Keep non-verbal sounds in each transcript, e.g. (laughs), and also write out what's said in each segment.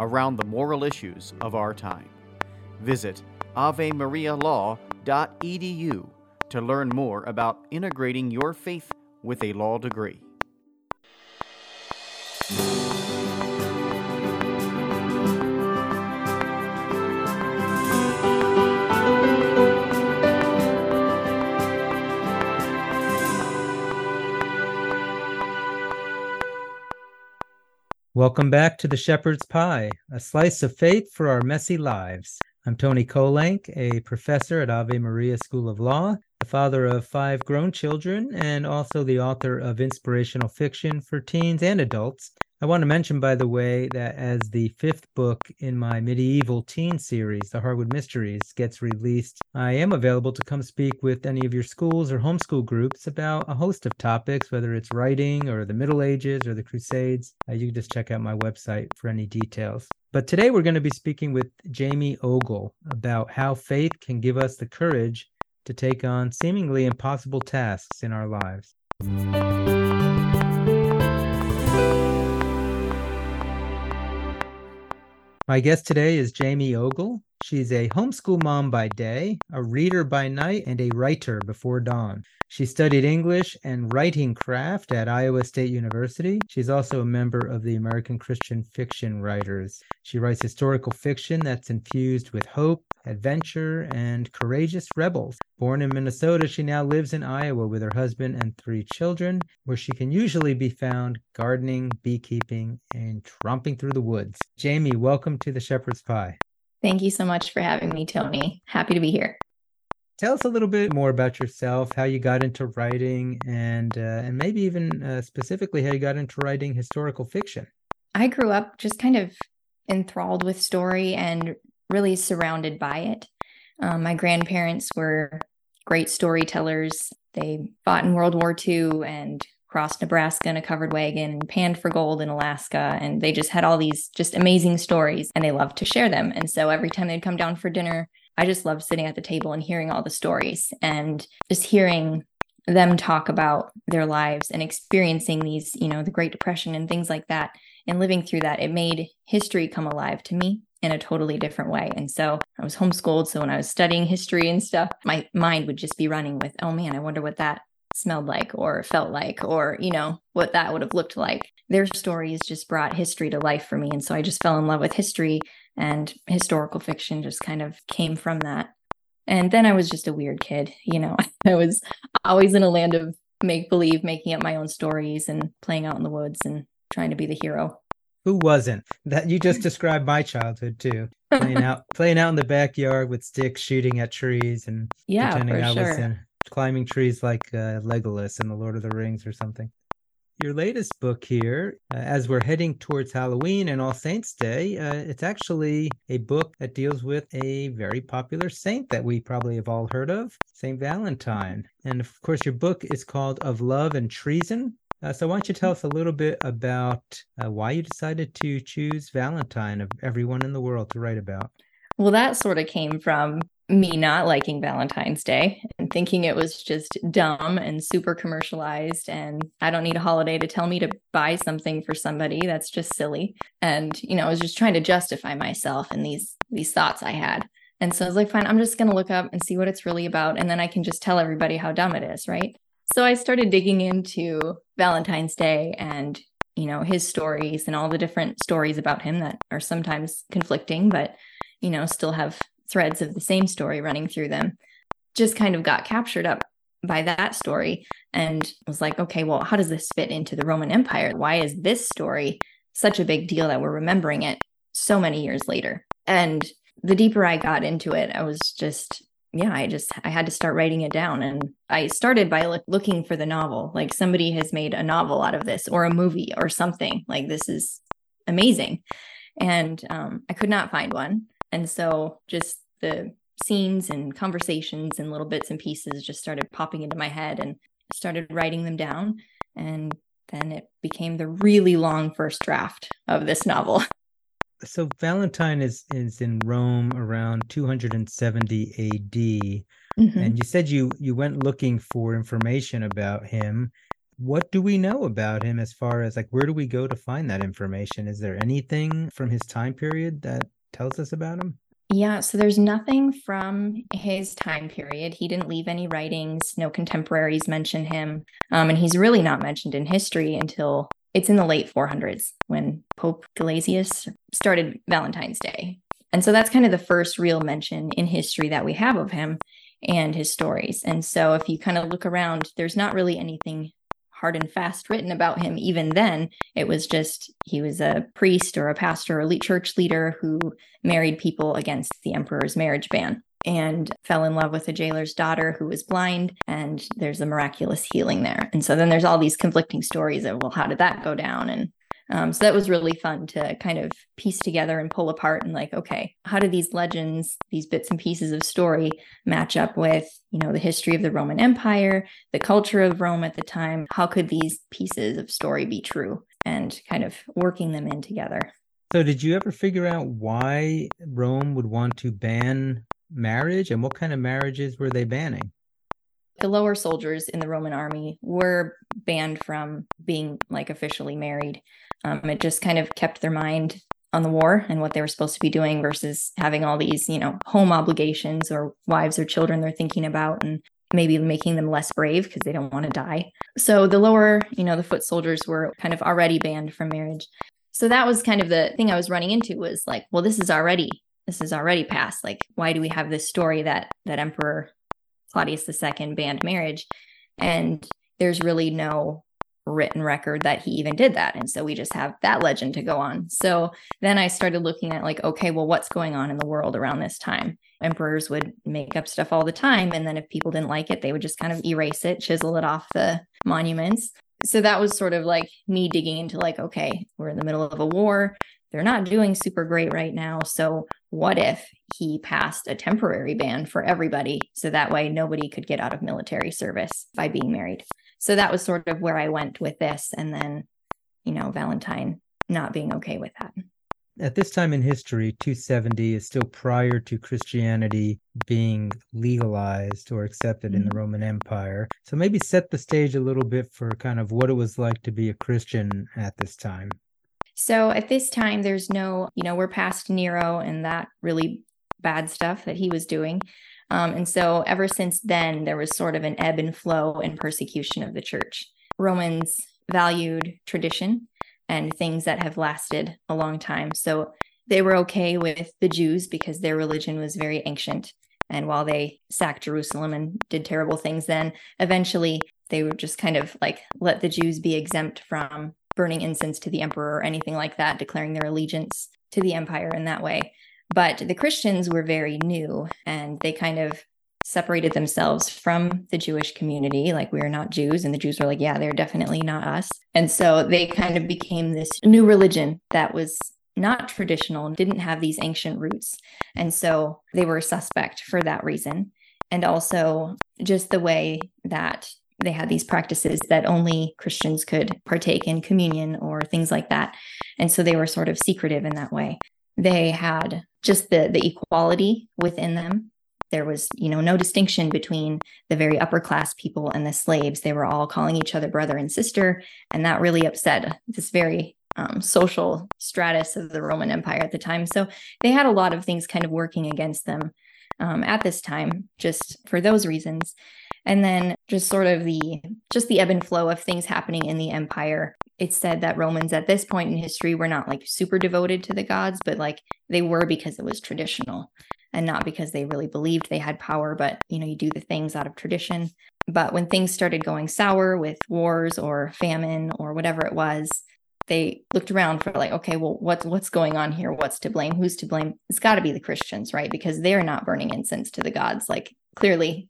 around the moral issues of our time. Visit avemarialaw.edu to learn more about integrating your faith with a law degree. Welcome back to the Shepherd's Pie, a slice of faith for our messy lives. I'm Tony Kolenc, a professor at Ave Maria School of Law, the father of five grown children, and also the author of inspirational fiction for teens and adults. I want to mention, by the way, that as the fifth book in my medieval teen series, The Harwood Mysteries, gets released, I am available to come speak with any of your schools or homeschool groups about a host of topics, whether it's writing or the Middle Ages or the Crusades. Uh, you can just check out my website for any details. But today we're going to be speaking with Jamie Ogle about how faith can give us the courage to take on seemingly impossible tasks in our lives. My guest today is Jamie Ogle. She's a homeschool mom by day, a reader by night, and a writer before dawn. She studied English and writing craft at Iowa State University. She's also a member of the American Christian Fiction Writers. She writes historical fiction that's infused with hope, adventure, and courageous rebels. Born in Minnesota, she now lives in Iowa with her husband and three children, where she can usually be found gardening, beekeeping, and tromping through the woods. Jamie, welcome to the Shepherd's Pie. Thank you so much for having me, Tony. Happy to be here. Tell us a little bit more about yourself, how you got into writing, and uh, and maybe even uh, specifically how you got into writing historical fiction. I grew up just kind of enthralled with story and really surrounded by it. Um, my grandparents were great storytellers. They fought in World War II and crossed Nebraska in a covered wagon and panned for gold in Alaska. And they just had all these just amazing stories and they loved to share them. And so every time they'd come down for dinner, I just loved sitting at the table and hearing all the stories and just hearing them talk about their lives and experiencing these, you know, the Great Depression and things like that and living through that. It made history come alive to me in a totally different way. And so I was homeschooled. So when I was studying history and stuff, my mind would just be running with, oh man, I wonder what that smelled like or felt like or you know what that would have looked like. Their stories just brought history to life for me and so i just fell in love with history and historical fiction just kind of came from that. And then i was just a weird kid you know. (laughs) I was always in a land of make believe making up my own stories and playing out in the woods and trying to be the hero. Who wasn't? That you just described my childhood too. Playing (laughs) out playing out in the backyard with sticks shooting at trees and yeah pretending i sure. was in climbing trees like uh, Legolas in the Lord of the Rings or something. Your latest book here, uh, as we're heading towards Halloween and All Saints Day, uh, it's actually a book that deals with a very popular saint that we probably have all heard of, Saint Valentine. And of course, your book is called Of Love and Treason. Uh, so, why don't you tell us a little bit about uh, why you decided to choose Valentine of everyone in the world to write about? Well, that sort of came from me not liking Valentine's Day and thinking it was just dumb and super commercialized. And I don't need a holiday to tell me to buy something for somebody. That's just silly. And, you know, I was just trying to justify myself and these these thoughts I had. And so I was like, fine, I'm just going to look up and see what it's really about. And then I can just tell everybody how dumb it is. Right. So I started digging into Valentine's Day and, you know, his stories and all the different stories about him that are sometimes conflicting, but you know, still have threads of the same story running through them. Just kind of got captured up by that story and was like, okay, well, how does this fit into the Roman Empire? Why is this story such a big deal that we're remembering it so many years later? And the deeper I got into it, I was just, yeah, I just, I had to start writing it down. And I started by look, looking for the novel. Like somebody has made a novel out of this or a movie or something. Like this is amazing. And um, I could not find one. And so just the scenes and conversations and little bits and pieces just started popping into my head and I started writing them down. And then it became the really long first draft of this novel. (laughs) So Valentine is is in Rome around 270 AD. Mm-hmm. And you said you you went looking for information about him. What do we know about him as far as like where do we go to find that information? Is there anything from his time period that tells us about him? Yeah, so there's nothing from his time period. He didn't leave any writings, no contemporaries mention him. Um, and he's really not mentioned in history until it's in the late 400s when Pope Gelasius started Valentine's Day. And so that's kind of the first real mention in history that we have of him and his stories. And so if you kind of look around, there's not really anything hard and fast written about him even then. It was just he was a priest or a pastor or a church leader who married people against the emperor's marriage ban and fell in love with a jailer's daughter who was blind and there's a miraculous healing there. And so then there's all these conflicting stories of well how did that go down? And um, so that was really fun to kind of piece together and pull apart and like, okay, how do these legends, these bits and pieces of story match up with, you know, the history of the Roman Empire, the culture of Rome at the time? How could these pieces of story be true? And kind of working them in together. So, did you ever figure out why Rome would want to ban marriage and what kind of marriages were they banning? the lower soldiers in the Roman army were banned from being like officially married. Um, it just kind of kept their mind on the war and what they were supposed to be doing versus having all these, you know, home obligations or wives or children they're thinking about and maybe making them less brave because they don't want to die. So the lower, you know, the foot soldiers were kind of already banned from marriage. So that was kind of the thing I was running into was like, well, this is already this is already past. Like, why do we have this story that that Emperor Claudius II banned marriage? And there's really no written record that he even did that. And so we just have that legend to go on. So then I started looking at like, okay, well, what's going on in the world around this time? Emperors would make up stuff all the time. And then if people didn't like it, they would just kind of erase it, chisel it off the monuments. So that was sort of like me digging into like, okay, we're in the middle of a war. They're not doing super great right now. So what if he passed a temporary ban for everybody so that way nobody could get out of military service by being married? So that was sort of where I went with this. And then, you know, Valentine not being okay with that. At this time in history, 270 is still prior to Christianity being legalized or accepted mm-hmm. in the mm-hmm. Roman Empire. So maybe set the stage a little bit for kind of what it was like to be a Christian at this time. So at this time, there's no, you know, we're past Nero and that really bad stuff that he was doing. Um, and so ever since then, there was sort of an ebb and flow in persecution of the church. Romans valued tradition and things that have lasted a long time. So they were okay with the Jews because their religion was very ancient. And while they sacked Jerusalem and did terrible things, then eventually they would just kind of like let the Jews be exempt from burning incense to the emperor or anything like that, declaring their allegiance to the empire in that way. But the Christians were very new and they kind of separated themselves from the Jewish community. Like, we are not Jews. And the Jews were like, yeah, they're definitely not us. And so they kind of became this new religion that was not traditional and didn't have these ancient roots. And so they were suspect for that reason. And also just the way that they had these practices that only Christians could partake in communion or things like that. And so they were sort of secretive in that way. They had just the the equality within them. There was you know no distinction between the very upper class people and the slaves. They were all calling each other brother and sister and that really upset this very um, social stratus of the roman empire at the time. So they had a lot of things kind of working against them um, at this time just for those reasons and then just sort of the just the ebb and flow of things happening in the empire it's said that Romans at this point in history were not like super devoted to the gods, but like they were because it was traditional and not because they really believed they had power, but you know, you do the things out of tradition. But when things started going sour with wars or famine or whatever it was, they looked around for like, okay, well, what's what's going on here? What's to blame? Who's to blame? It's got to be the Christians, right? Because they're not burning incense to the gods. Like clearly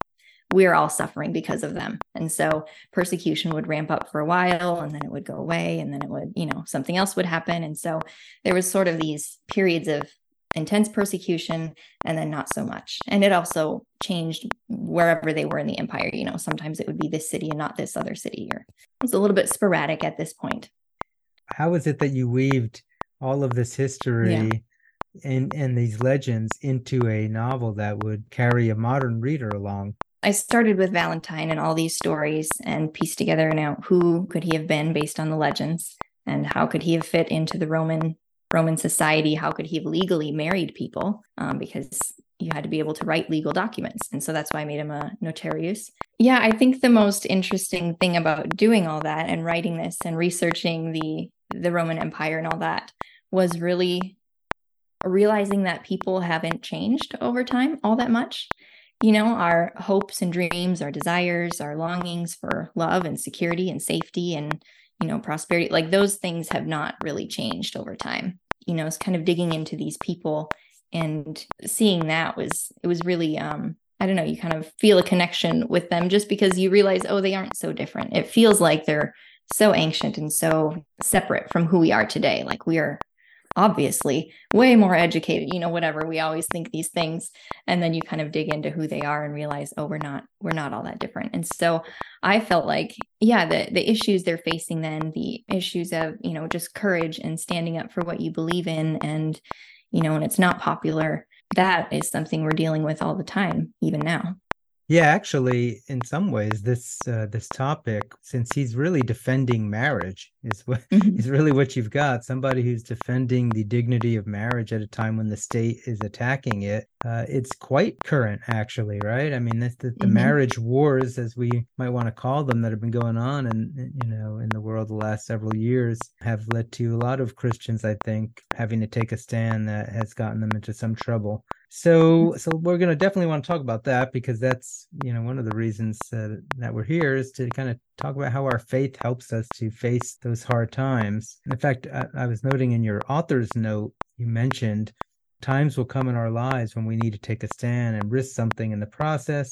we're all suffering because of them. And so persecution would ramp up for a while and then it would go away and then it would, you know, something else would happen. And so there was sort of these periods of intense persecution and then not so much. And it also changed wherever they were in the empire. You know, sometimes it would be this city and not this other city, or it was a little bit sporadic at this point. How is it that you weaved all of this history yeah. and, and these legends into a novel that would carry a modern reader along? I started with Valentine and all these stories and pieced together now who could he have been based on the legends and how could he have fit into the Roman Roman society, how could he have legally married people? Um, because you had to be able to write legal documents. And so that's why I made him a notarius. Yeah, I think the most interesting thing about doing all that and writing this and researching the the Roman Empire and all that was really realizing that people haven't changed over time all that much. You know, our hopes and dreams, our desires, our longings for love and security and safety and you know, prosperity, like those things have not really changed over time. You know, it's kind of digging into these people and seeing that was, it was really, um, I don't know, you kind of feel a connection with them just because you realize, oh, they aren't so different. It feels like they're so ancient and so separate from who we are today. Like we are obviously way more educated you know whatever we always think these things and then you kind of dig into who they are and realize oh we're not we're not all that different. And so i felt like yeah the the issues they're facing then the issues of you know just courage and standing up for what you believe in and you know when it's not popular that is something we're dealing with all the time even now yeah, actually, in some ways, this uh, this topic, since he's really defending marriage, is what mm-hmm. is really what you've got. Somebody who's defending the dignity of marriage at a time when the state is attacking it. Uh, it's quite current, actually, right? I mean, the, the mm-hmm. marriage wars, as we might want to call them, that have been going on, and you know, in the world the last several years, have led to a lot of Christians, I think, having to take a stand that has gotten them into some trouble. So, so we're going to definitely want to talk about that because that's you know one of the reasons uh, that we're here is to kind of talk about how our faith helps us to face those hard times. In fact, I, I was noting in your author's note you mentioned times will come in our lives when we need to take a stand and risk something in the process.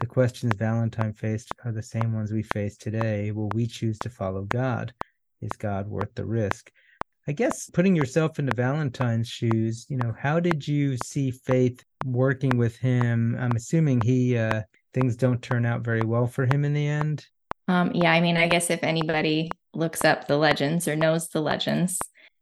The questions Valentine faced are the same ones we face today. Will we choose to follow God? Is God worth the risk? I guess putting yourself into Valentine's shoes, you know, how did you see Faith working with him? I'm assuming he uh, things don't turn out very well for him in the end. Um, yeah, I mean, I guess if anybody looks up the legends or knows the legends,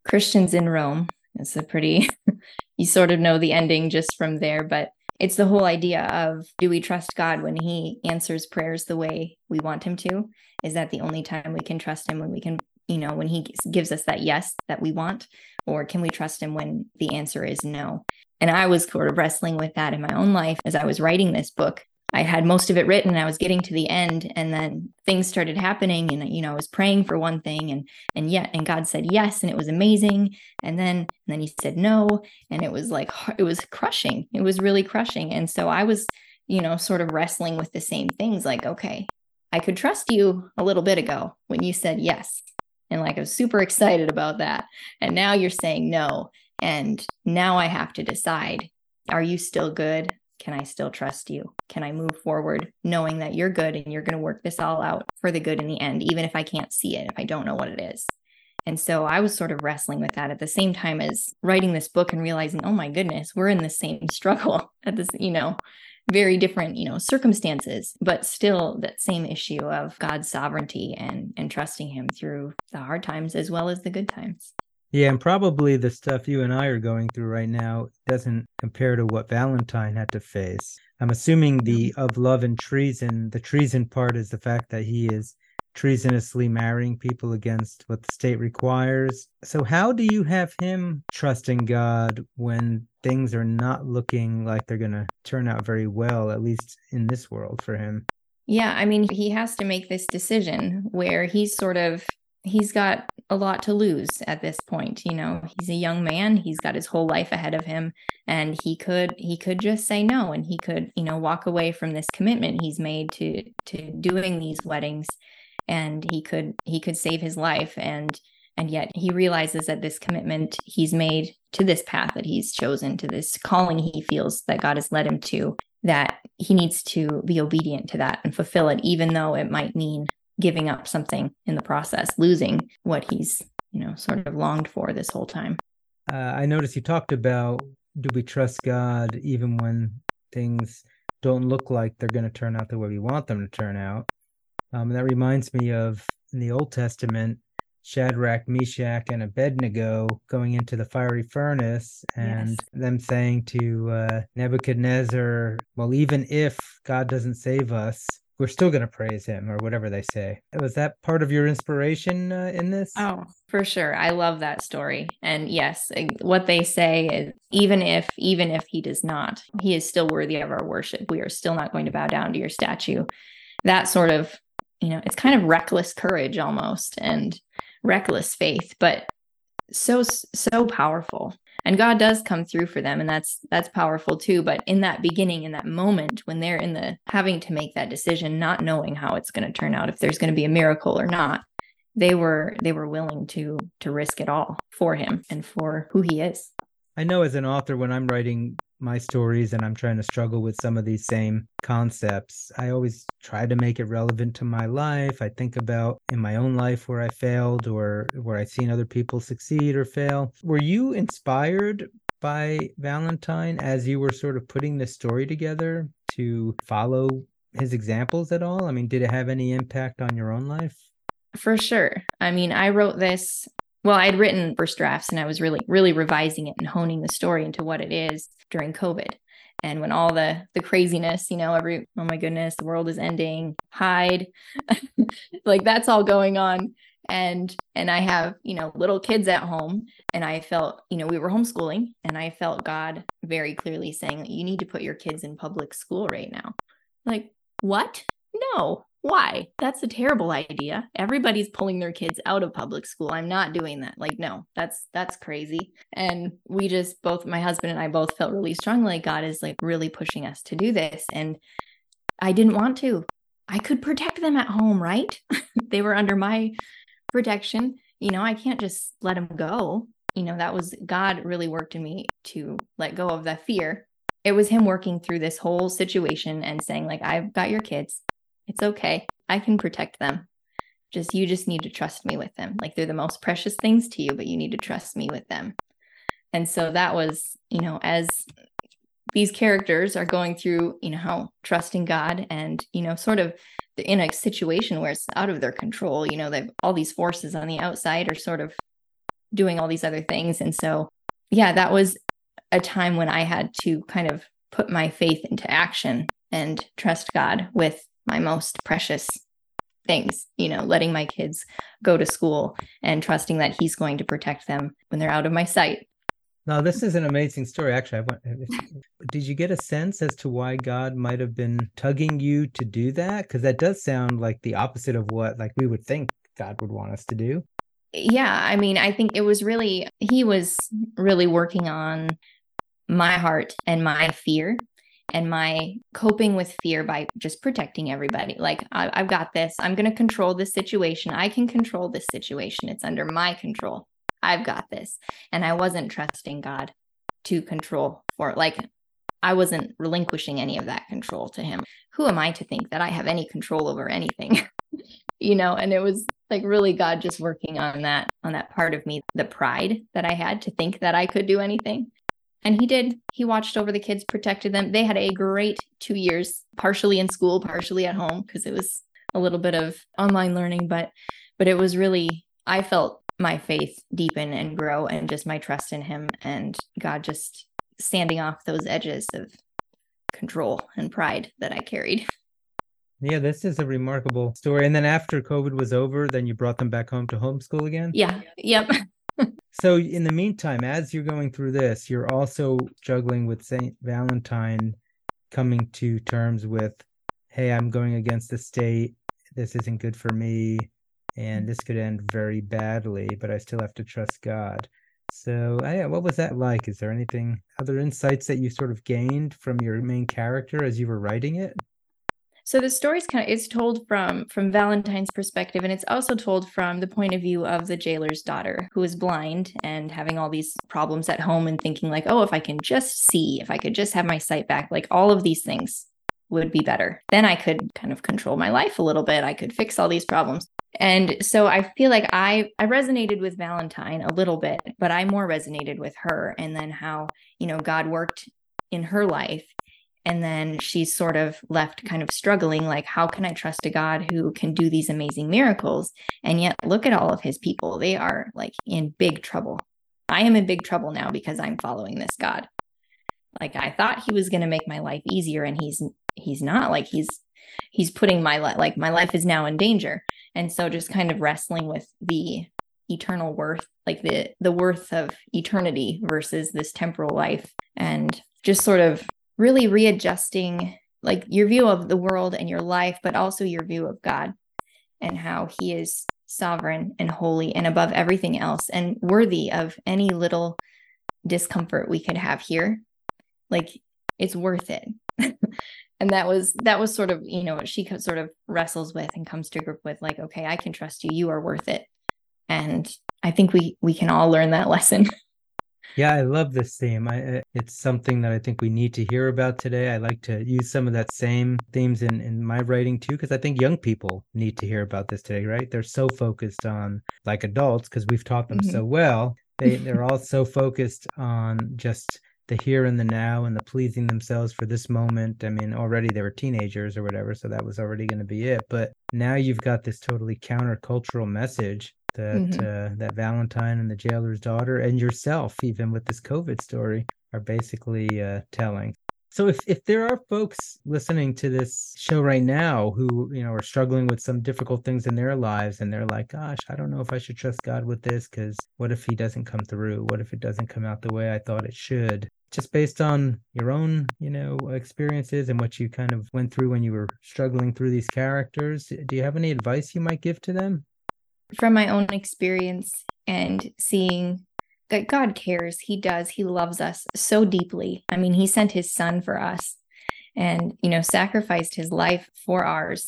Christians in Rome is a pretty, (laughs) you sort of know the ending just from there. But it's the whole idea of do we trust God when He answers prayers the way we want Him to? Is that the only time we can trust Him when we can you know, when he gives us that yes that we want? Or can we trust him when the answer is no? And I was sort of wrestling with that in my own life as I was writing this book. I had most of it written and I was getting to the end and then things started happening and you know I was praying for one thing and and yet and God said yes and it was amazing and then and then he said no and it was like it was crushing it was really crushing and so I was you know sort of wrestling with the same things like okay I could trust you a little bit ago when you said yes and like I was super excited about that. And now you're saying no. And now I have to decide are you still good? Can I still trust you? Can I move forward knowing that you're good and you're going to work this all out for the good in the end, even if I can't see it, if I don't know what it is? And so I was sort of wrestling with that at the same time as writing this book and realizing, oh my goodness, we're in the same (laughs) struggle at this, you know, very different you know circumstances but still that same issue of god's sovereignty and and trusting him through the hard times as well as the good times. Yeah and probably the stuff you and i are going through right now doesn't compare to what valentine had to face. I'm assuming the of love and treason the treason part is the fact that he is treasonously marrying people against what the state requires. So, how do you have him trusting God when things are not looking like they're going to turn out very well, at least in this world for him? Yeah, I mean, he has to make this decision where he's sort of he's got a lot to lose at this point you know he's a young man he's got his whole life ahead of him and he could he could just say no and he could you know walk away from this commitment he's made to to doing these weddings and he could he could save his life and and yet he realizes that this commitment he's made to this path that he's chosen to this calling he feels that God has led him to that he needs to be obedient to that and fulfill it even though it might mean giving up something in the process, losing what he's, you know, sort of longed for this whole time. Uh, I noticed you talked about do we trust God even when things don't look like they're going to turn out the way we want them to turn out? Um, that reminds me of in the Old Testament, Shadrach, Meshach, and Abednego going into the fiery furnace and yes. them saying to uh, Nebuchadnezzar, Well, even if God doesn't save us, we're still going to praise him or whatever they say. Was that part of your inspiration uh, in this? Oh, for sure. I love that story. And yes, what they say is even if even if he does not, he is still worthy of our worship. We are still not going to bow down to your statue. That sort of, you know, it's kind of reckless courage almost and reckless faith, but so so powerful. And god does come through for them and that's that's powerful too. But in that beginning in that moment when they're in the having to make that decision not knowing how it's going to turn out if there's going to be a miracle or not they were they were willing to to risk it all for him and for who he is. I know as an author when i'm writing my stories and I'm trying to struggle with some of these same concepts. I always try to make it relevant to my life. I think about in my own life where I failed or where I've seen other people succeed or fail. Were you inspired by Valentine as you were sort of putting the story together to follow his examples at all? I mean, did it have any impact on your own life? For sure. I mean, I wrote this well, I'd written first drafts and I was really, really revising it and honing the story into what it is during COVID. And when all the the craziness, you know, every oh my goodness, the world is ending, hide, (laughs) like that's all going on. And and I have, you know, little kids at home. And I felt, you know, we were homeschooling and I felt God very clearly saying, you need to put your kids in public school right now. Like, what? No, why? That's a terrible idea. Everybody's pulling their kids out of public school. I'm not doing that. Like, no, that's that's crazy. And we just both my husband and I both felt really strongly like God is like really pushing us to do this. And I didn't want to. I could protect them at home, right? (laughs) they were under my protection. You know, I can't just let them go. You know, that was God really worked in me to let go of that fear. It was him working through this whole situation and saying, like, I've got your kids it's okay. I can protect them. Just you just need to trust me with them. Like they're the most precious things to you, but you need to trust me with them. And so that was, you know, as these characters are going through, you know, how trusting God and, you know, sort of in a situation where it's out of their control, you know, they've all these forces on the outside are sort of doing all these other things. And so, yeah, that was a time when I had to kind of put my faith into action and trust God with my most precious things, you know, letting my kids go to school and trusting that he's going to protect them when they're out of my sight. Now, this is an amazing story. Actually, I want, did you get a sense as to why God might have been tugging you to do that? Because that does sound like the opposite of what like we would think God would want us to do. Yeah, I mean, I think it was really he was really working on my heart and my fear and my coping with fear by just protecting everybody. Like, I, have got this. I'm going to control this situation. I can control this situation. It's under my control. I've got this. And I wasn't trusting God to control for like I wasn't relinquishing any of that control to him. Who am I to think that I have any control over anything? (laughs) you know, and it was like really God just working on that on that part of me, the pride that I had to think that I could do anything. And he did. He watched over the kids, protected them. They had a great two years, partially in school, partially at home, because it was a little bit of online learning, but but it was really I felt my faith deepen and grow and just my trust in him and God just standing off those edges of control and pride that I carried. Yeah, this is a remarkable story. And then after COVID was over, then you brought them back home to homeschool again? Yeah. Yep. So in the meantime, as you're going through this, you're also juggling with Saint Valentine coming to terms with, hey, I'm going against the state. This isn't good for me. and this could end very badly, but I still have to trust God. So, uh, yeah, what was that like? Is there anything, other insights that you sort of gained from your main character as you were writing it? So the story's kind of it's told from from Valentine's perspective, and it's also told from the point of view of the jailer's daughter, who is blind and having all these problems at home, and thinking like, oh, if I can just see, if I could just have my sight back, like all of these things would be better. Then I could kind of control my life a little bit. I could fix all these problems. And so I feel like I I resonated with Valentine a little bit, but I more resonated with her and then how, you know, God worked in her life and then she's sort of left kind of struggling like how can I trust a God who can do these amazing miracles and yet look at all of his people. They are like in big trouble. I am in big trouble now because I'm following this God. Like I thought he was going to make my life easier and he's he's not like he's he's putting my life like my life is now in danger and so just kind of wrestling with the eternal worth like the the worth of eternity versus this temporal life and just sort of really readjusting like your view of the world and your life but also your view of god and how he is sovereign and holy and above everything else and worthy of any little discomfort we could have here. Like it's worth it. (laughs) And that was that was sort of you know what she sort of wrestles with and comes to grip with like okay i can trust you. You are worth it. And i think we we can all learn that (laughs) lesson yeah i love this theme I, it's something that i think we need to hear about today i like to use some of that same themes in in my writing too because i think young people need to hear about this today right they're so focused on like adults because we've taught them mm-hmm. so well they they're all so focused on just the here and the now and the pleasing themselves for this moment. I mean, already they were teenagers or whatever, so that was already going to be it. But now you've got this totally countercultural message that mm-hmm. uh, that Valentine and the jailer's daughter and yourself, even with this COVID story, are basically uh, telling. So if, if there are folks listening to this show right now who, you know, are struggling with some difficult things in their lives and they're like, gosh, I don't know if I should trust God with this because what if he doesn't come through? What if it doesn't come out the way I thought it should? Just based on your own, you know, experiences and what you kind of went through when you were struggling through these characters, do you have any advice you might give to them? From my own experience and seeing that God cares. He does. He loves us so deeply. I mean, he sent his son for us and, you know, sacrificed his life for ours.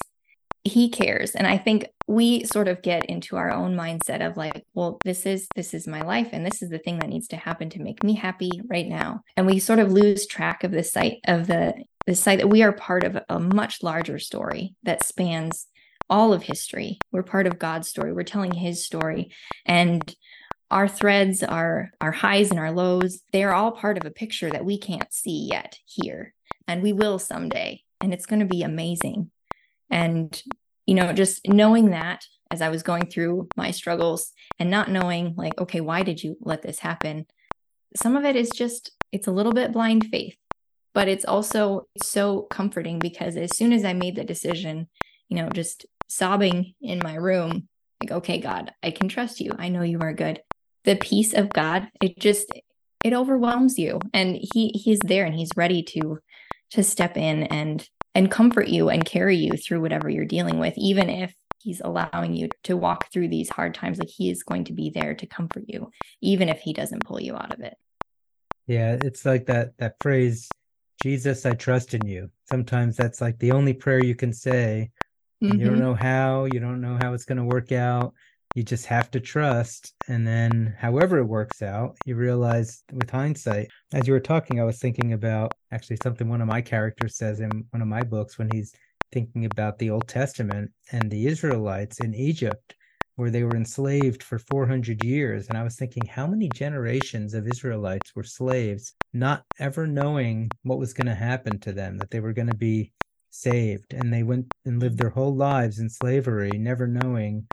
He cares. And I think we sort of get into our own mindset of like, well, this is this is my life and this is the thing that needs to happen to make me happy right now. And we sort of lose track of the sight of the the sight that we are part of a much larger story that spans all of history. We're part of God's story. We're telling his story. And our threads, our our highs and our lows, they are all part of a picture that we can't see yet here. And we will someday. And it's going to be amazing. And, you know, just knowing that as I was going through my struggles and not knowing, like, okay, why did you let this happen? Some of it is just, it's a little bit blind faith, but it's also so comforting because as soon as I made the decision, you know, just sobbing in my room, like, okay, God, I can trust you. I know you are good. The peace of God, it just it overwhelms you and he he's there and he's ready to to step in and and comfort you and carry you through whatever you're dealing with even if he's allowing you to walk through these hard times like he is going to be there to comfort you even if he doesn't pull you out of it. Yeah it's like that that phrase jesus i trust in you. Sometimes that's like the only prayer you can say mm-hmm. you don't mm-hmm. know how you don't know how it's going to work out you just have to trust and then however it works out you realize with hindsight as you were talking i was thinking about actually something one of my characters says in one of my books when he's thinking about the old testament and the israelites in egypt where they were enslaved for 400 years and i was thinking how many generations of israelites were slaves not ever knowing what was going to happen to them that they were going to be saved and they went and lived their whole lives in slavery never knowing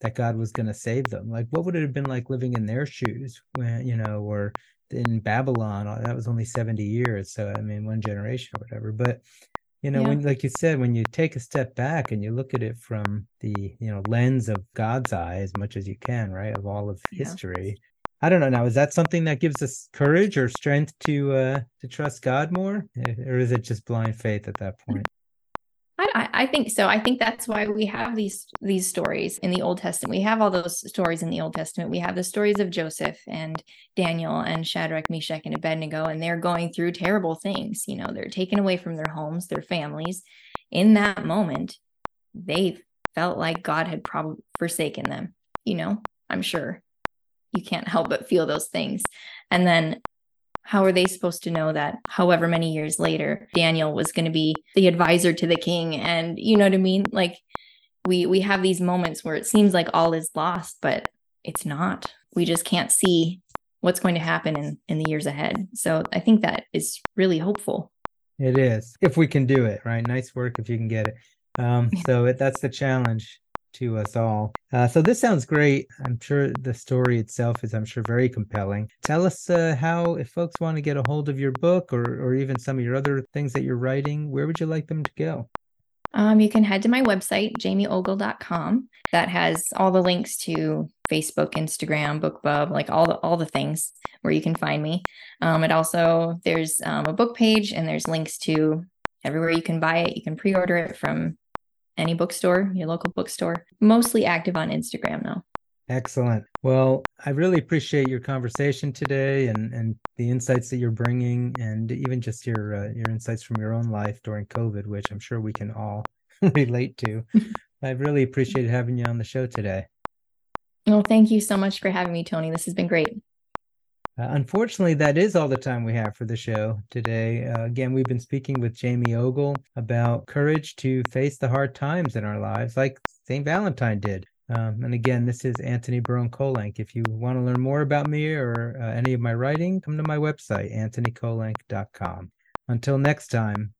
that God was going to save them. Like, what would it have been like living in their shoes when, you know, or in Babylon? Uh, that was only 70 years. So, I mean, one generation or whatever. But, you know, yeah. when, like you said, when you take a step back and you look at it from the, you know, lens of God's eye as much as you can, right, of all of yeah. history. I don't know now. Is that something that gives us courage or strength to uh to trust God more, or is it just blind faith at that point? I, think so. I think that's why we have these these stories in the Old Testament. We have all those stories in the Old Testament. We have the stories of Joseph and Daniel and Shadrach, Meshach, and Abednego, and they're going through terrible things. You know, they're taken away from their homes, their families. In that moment, they felt like God had probably forsaken them. You know, I'm sure you can't help but feel those things. And then how are they supposed to know that however many years later Daniel was going to be the advisor to the king? And you know what I mean? Like we we have these moments where it seems like all is lost but it's not. We just can't see what's going to happen in in the years ahead. So I think that is really hopeful. It is if we can do it right? Nice work if you can get it. Um (laughs) so it, that's the challenge to us all. Uh, so this sounds great. I'm sure the story itself is, I'm sure, very compelling. Tell us uh, how, if folks want to get a hold of your book or, or even some of your other things that you're writing, where would you like them to go? Um, you can head to my website, jamieogle.com. That has all the links to Facebook, Instagram, BookBub, like all the all the things where you can find me. Um, it also there's um, a book page and there's links to everywhere you can buy it. You can pre-order it from any bookstore, your local bookstore. Mostly active on Instagram though. Excellent. Well, I really appreciate your conversation today and and the insights that you're bringing, and even just your uh, your insights from your own life during COVID, which I'm sure we can all (laughs) relate to. I really appreciated having you on the show today. Well, thank you so much for having me, Tony. This has been great. Uh, unfortunately, that is all the time we have for the show today. Uh, again, we've been speaking with Jamie Ogle about courage to face the hard times in our lives, like St. Valentine did. Um, and again, this is Antony Barone Kolenc. If you want to learn more about me or uh, any of my writing, come to my website, antonykolenc.com. Until next time,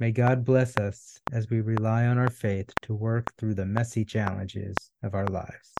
may God bless us as we rely on our faith to work through the messy challenges of our lives.